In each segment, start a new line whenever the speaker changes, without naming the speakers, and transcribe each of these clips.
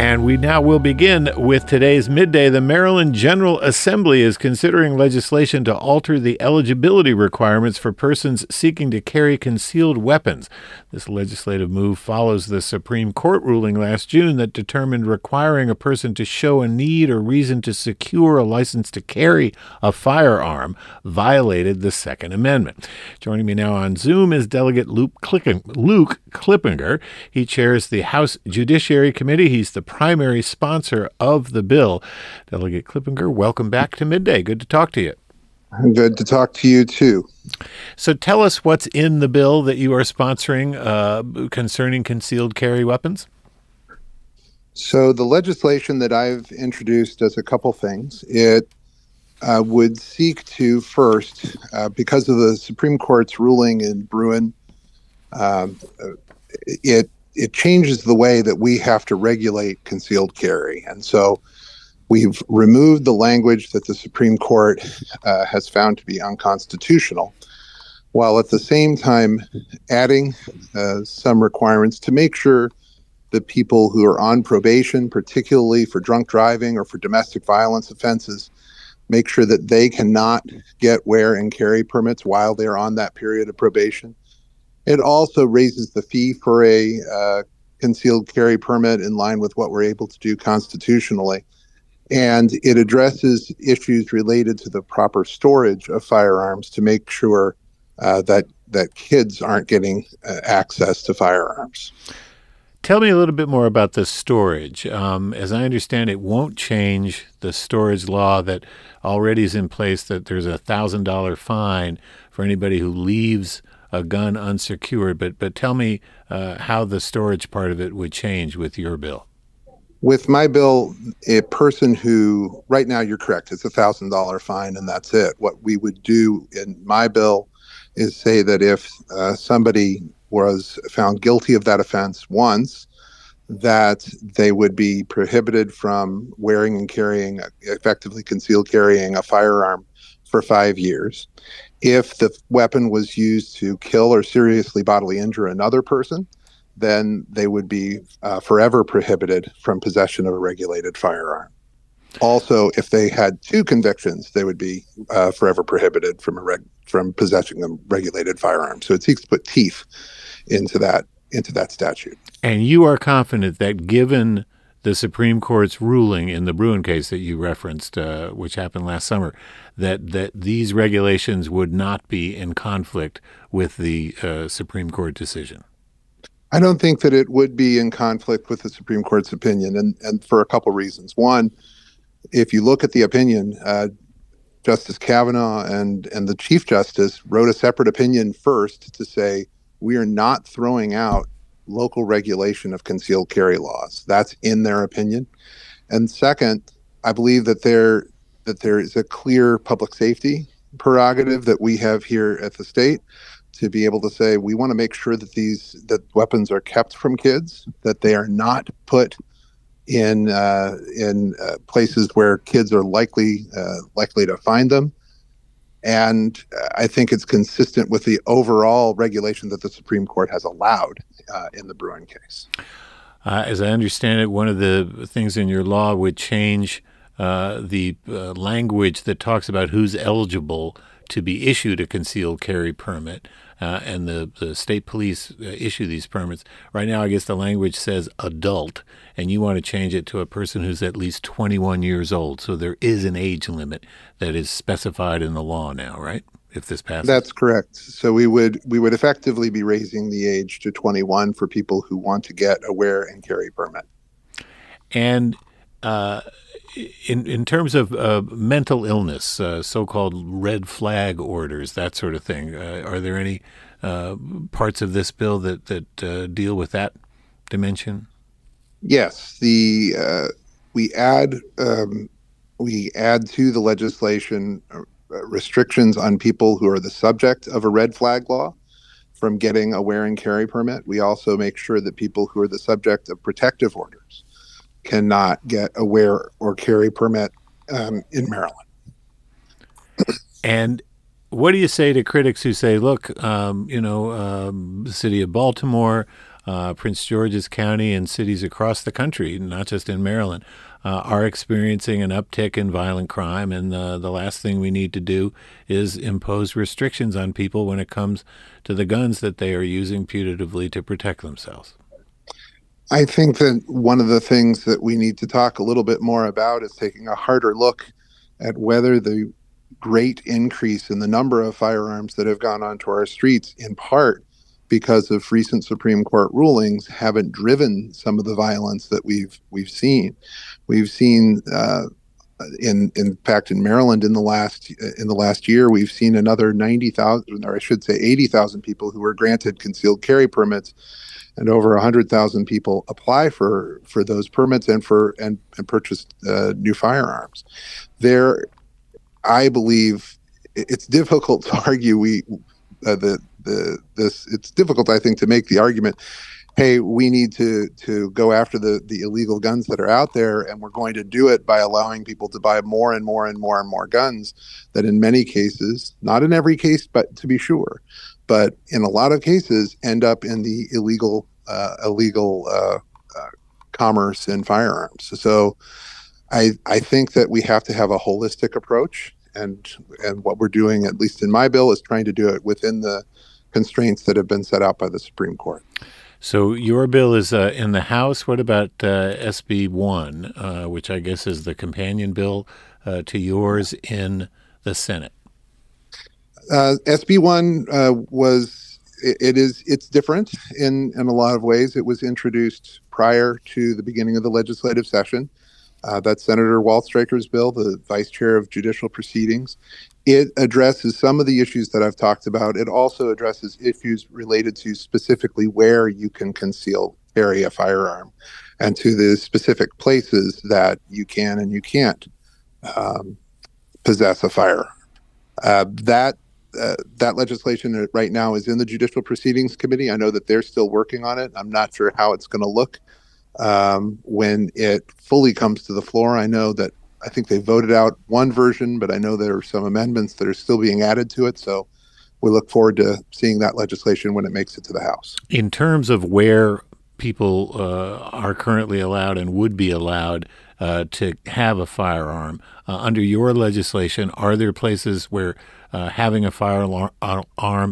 And we now will begin with today's midday. The Maryland General Assembly is considering legislation to alter the eligibility requirements for persons seeking to carry concealed weapons. This legislative move follows the Supreme Court ruling last June that determined requiring a person to show a need or reason to secure a license to carry a firearm violated the Second Amendment. Joining me now on Zoom is Delegate Luke, Clippinger. He chairs the House Judiciary Committee. He's the primary sponsor of the bill. Delegate Clippinger, welcome back to Midday. Good to talk to you.
Good to talk to you too.
So tell us what's in the bill that you are sponsoring uh, concerning concealed carry weapons.
So the legislation that I've introduced does a couple things. It uh, would seek to first, uh, because of the Supreme Court's ruling in Bruen, um, it it changes the way that we have to regulate concealed carry. And so we've removed the language that the Supreme Court uh, has found to be unconstitutional, while at the same time adding uh, some requirements to make sure that people who are on probation, particularly for drunk driving or for domestic violence offenses, make sure that they cannot get wear and carry permits while they're on that period of probation. It also raises the fee for a uh, concealed carry permit in line with what we're able to do constitutionally. And it addresses issues related to the proper storage of firearms to make sure uh, that that kids aren't getting uh, access to firearms.
Tell me a little bit more about the storage. Um, as I understand, it won't change the storage law that already is in place. That there's a thousand dollar fine for anybody who leaves a gun unsecured. But but tell me uh, how the storage part of it would change with your bill.
With my bill, a person who right now you're correct, it's a thousand dollar fine and that's it. What we would do in my bill is say that if uh, somebody was found guilty of that offense once, that they would be prohibited from wearing and carrying, effectively concealed carrying a firearm for five years if the weapon was used to kill or seriously bodily injure another person, then they would be uh, forever prohibited from possession of a regulated firearm. Also, if they had two convictions, they would be uh, forever prohibited from reg- from possessing a regulated firearm. So it seeks to put teeth into that into that statute.
And you are confident that given the Supreme Court's ruling in the Bruen case that you referenced, uh, which happened last summer, that that these regulations would not be in conflict with the uh, Supreme Court decision.
I don't think that it would be in conflict with the Supreme Court's opinion, and and for a couple reasons. One, if you look at the opinion, uh, Justice Kavanaugh and and the Chief Justice wrote a separate opinion first to say we are not throwing out local regulation of concealed carry laws. That's in their opinion. And second, I believe that there that there is a clear public safety prerogative that we have here at the state to be able to say we want to make sure that these that weapons are kept from kids, that they are not put in uh, in uh, places where kids are likely uh, likely to find them, and I think it's consistent with the overall regulation that the Supreme Court has allowed uh, in the Bruen case.
Uh, as I understand it, one of the things in your law would change uh, the uh, language that talks about who's eligible to be issued a concealed carry permit. Uh, and the, the state police uh, issue these permits. Right now, I guess the language says adult, and you want to change it to a person who's at least 21 years old. So there is an age limit that is specified in the law now, right? If this passes,
that's correct. So we would we would effectively be raising the age to 21 for people who want to get a wear and carry permit.
And uh, in in terms of uh, mental illness, uh, so-called red flag orders, that sort of thing, uh, are there any uh, parts of this bill that that uh, deal with that dimension?
Yes, the uh, we add um, we add to the legislation restrictions on people who are the subject of a red flag law from getting a wear and carry permit. We also make sure that people who are the subject of protective orders cannot get a wear or carry permit um, in Maryland.
and what do you say to critics who say, look, um, you know, um, the city of Baltimore, uh, Prince George's County and cities across the country, not just in Maryland, uh, are experiencing an uptick in violent crime. And uh, the last thing we need to do is impose restrictions on people when it comes to the guns that they are using putatively to protect themselves.
I think that one of the things that we need to talk a little bit more about is taking a harder look at whether the great increase in the number of firearms that have gone onto our streets, in part because of recent Supreme Court rulings, haven't driven some of the violence that we've we've seen. We've seen, uh, in in fact, in Maryland in the last in the last year, we've seen another ninety thousand, or I should say, eighty thousand people who were granted concealed carry permits and over 100,000 people apply for for those permits and for and, and purchase uh, new firearms. There, I believe it's difficult to argue we uh, the the this it's difficult I think to make the argument hey we need to to go after the the illegal guns that are out there and we're going to do it by allowing people to buy more and more and more and more guns that in many cases not in every case but to be sure but in a lot of cases end up in the illegal illegal uh, uh, commerce in firearms. So I I think that we have to have a holistic approach, and and what we're doing, at least in my bill, is trying to do it within the constraints that have been set out by the Supreme Court.
So your bill is uh, in the House. What about uh, SB one, uh, which I guess is the companion bill to yours in the Senate?
SB one was it, it is it's different in in a lot of ways. It was introduced prior to the beginning of the legislative session. Uh, that's Senator Waldstreicher's bill, the vice chair of judicial proceedings. It addresses some of the issues that I've talked about. It also addresses issues related to specifically where you can conceal carry a firearm and to the specific places that you can and you can't um, possess a firearm. Uh, that uh, that legislation right now is in the Judicial Proceedings Committee. I know that they're still working on it. I'm not sure how it's going to look um, when it fully comes to the floor. I know that I think they voted out one version, but I know there are some amendments that are still being added to it. So we look forward to seeing that legislation when it makes it to the House.
In terms of where people uh, are currently allowed and would be allowed uh, to have a firearm, uh, under your legislation, are there places where uh, having a firearm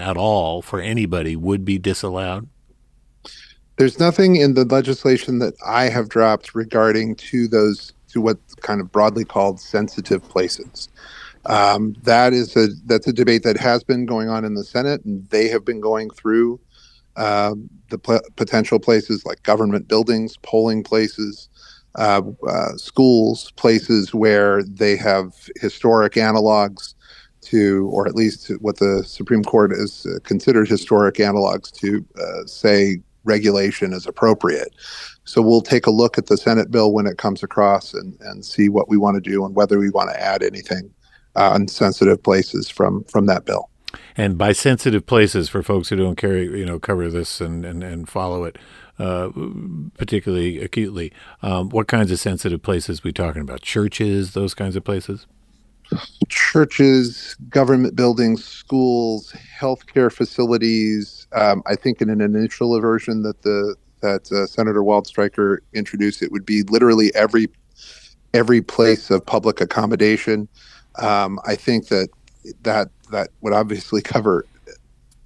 at all for anybody would be disallowed?
There's nothing in the legislation that I have dropped regarding to those to what kind of broadly called sensitive places. Um, that is a that's a debate that has been going on in the Senate, and they have been going through uh, the potential places like government buildings, polling places, uh, uh, schools, places where they have historic analogs to, or at least what the Supreme Court has uh, considered historic analogs to uh, say regulation is appropriate. So we'll take a look at the Senate bill when it comes across and, and see what we want to do and whether we want to add anything uh, on sensitive places from from that bill.
And by sensitive places, for folks who don't carry, you know, cover this and, and, and follow it uh, particularly acutely, um, what kinds of sensitive places we talking about? Churches, those kinds of places?
Churches, government buildings, schools, healthcare facilities. Um, I think in an initial version that the that uh, Senator Waldstreicher introduced, it would be literally every every place of public accommodation. Um, I think that that that would obviously cover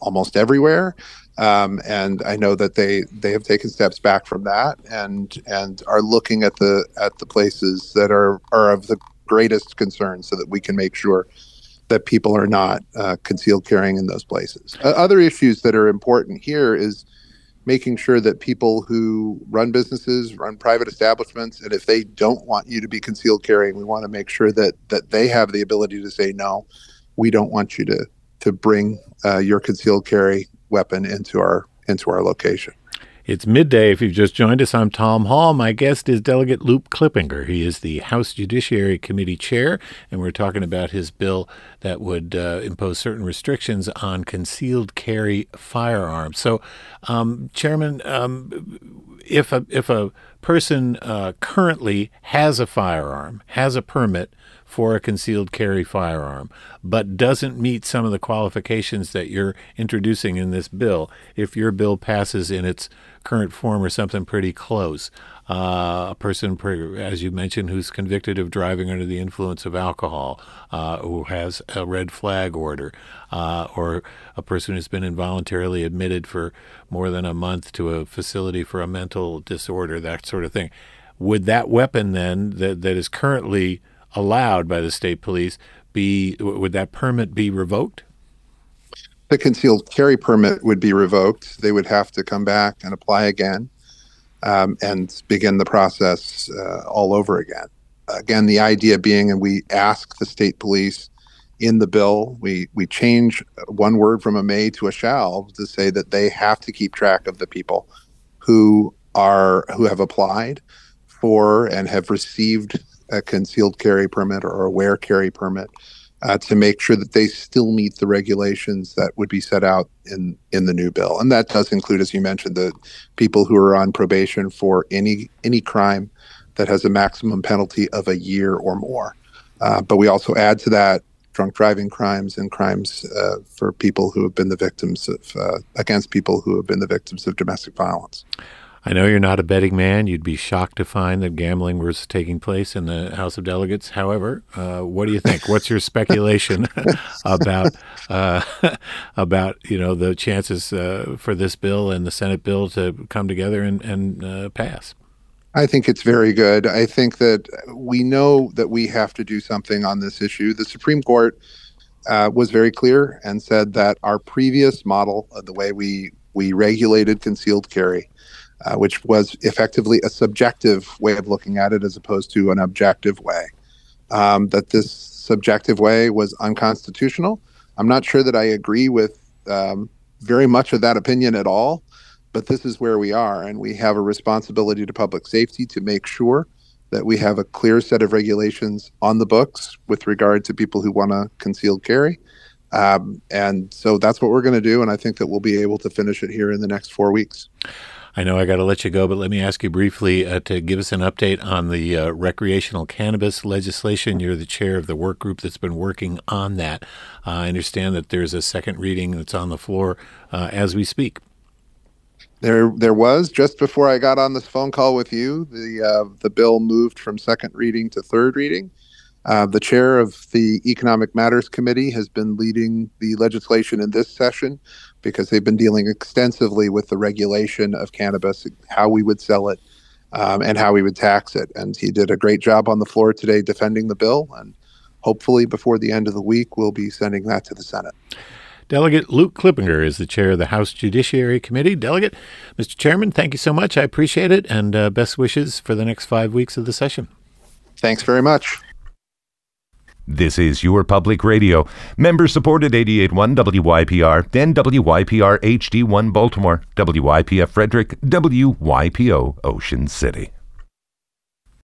almost everywhere. Um, and I know that they they have taken steps back from that and and are looking at the at the places that are are of the greatest concern so that we can make sure that people are not uh, concealed carrying in those places. Uh, other issues that are important here is making sure that people who run businesses, run private establishments, and if they don't want you to be concealed carrying, we want to make sure that that they have the ability to say no. We don't want you to to bring uh, your concealed carry weapon into our into our location.
It's midday. If you've just joined us, I'm Tom Hall. My guest is Delegate Luke Clippinger. He is the House Judiciary Committee chair, and we're talking about his bill that would uh, impose certain restrictions on concealed carry firearms. So, um, Chairman, um, if a if a person uh, currently has a firearm, has a permit for a concealed carry firearm, but doesn't meet some of the qualifications that you're introducing in this bill, if your bill passes in its current form or something pretty close, uh, a person, as you mentioned, who's convicted of driving under the influence of alcohol, uh, who has a red flag order, uh, or a person who's been involuntarily admitted for more than a month to a facility for a mental disorder, that sort of thing. Would that weapon then, that, that is currently allowed by the state police, be would that permit be revoked?
The concealed carry permit would be revoked. They would have to come back and apply again um, and begin the process uh, all over again. Again, the idea being, and we ask the state police in the bill, we we change one word from a may to a shall to say that they have to keep track of the people who are who have applied for and have received a concealed carry permit or a wear carry permit uh, to make sure that they still meet the regulations that would be set out in in the new bill, and that does include, as you mentioned, the people who are on probation for any any crime that has a maximum penalty of a year or more. Uh, but we also add to that drunk driving crimes and crimes uh, for people who have been the victims of uh, against people who have been the victims of domestic violence.
I know you're not a betting man. You'd be shocked to find that gambling was taking place in the House of Delegates. However, uh, what do you think? What's your speculation about uh, about you know the chances uh, for this bill and the Senate bill to come together and, and uh, pass?
I think it's very good. I think that we know that we have to do something on this issue. The Supreme Court uh, was very clear and said that our previous model the way we we regulated concealed carry uh, which was effectively a subjective way of looking at it as opposed to an objective way. Um, that this subjective way was unconstitutional. I'm not sure that I agree with um, very much of that opinion at all, but this is where we are, and we have a responsibility to public safety to make sure that we have a clear set of regulations on the books with regard to people who want to conceal carry. Um, and so that's what we're going to do, and I think that we'll be able to finish it here in the next four weeks.
I know I got to let you go, but let me ask you briefly uh, to give us an update on the uh, recreational cannabis legislation. You're the chair of the work group that's been working on that. Uh, I understand that there's a second reading that's on the floor uh, as we speak.
There, there was just before I got on this phone call with you. The uh, the bill moved from second reading to third reading. Uh, the chair of the Economic Matters Committee has been leading the legislation in this session because they've been dealing extensively with the regulation of cannabis, how we would sell it, um, and how we would tax it. And he did a great job on the floor today defending the bill. And hopefully, before the end of the week, we'll be sending that to the Senate.
Delegate Luke Clippinger is the chair of the House Judiciary Committee. Delegate, Mr. Chairman, thank you so much. I appreciate it, and uh, best wishes for the next five weeks of the session.
Thanks very much.
This is your public radio. Member supported 881 WYPR, then WYPR HD1 Baltimore, WYPF Frederick, WYPO Ocean City.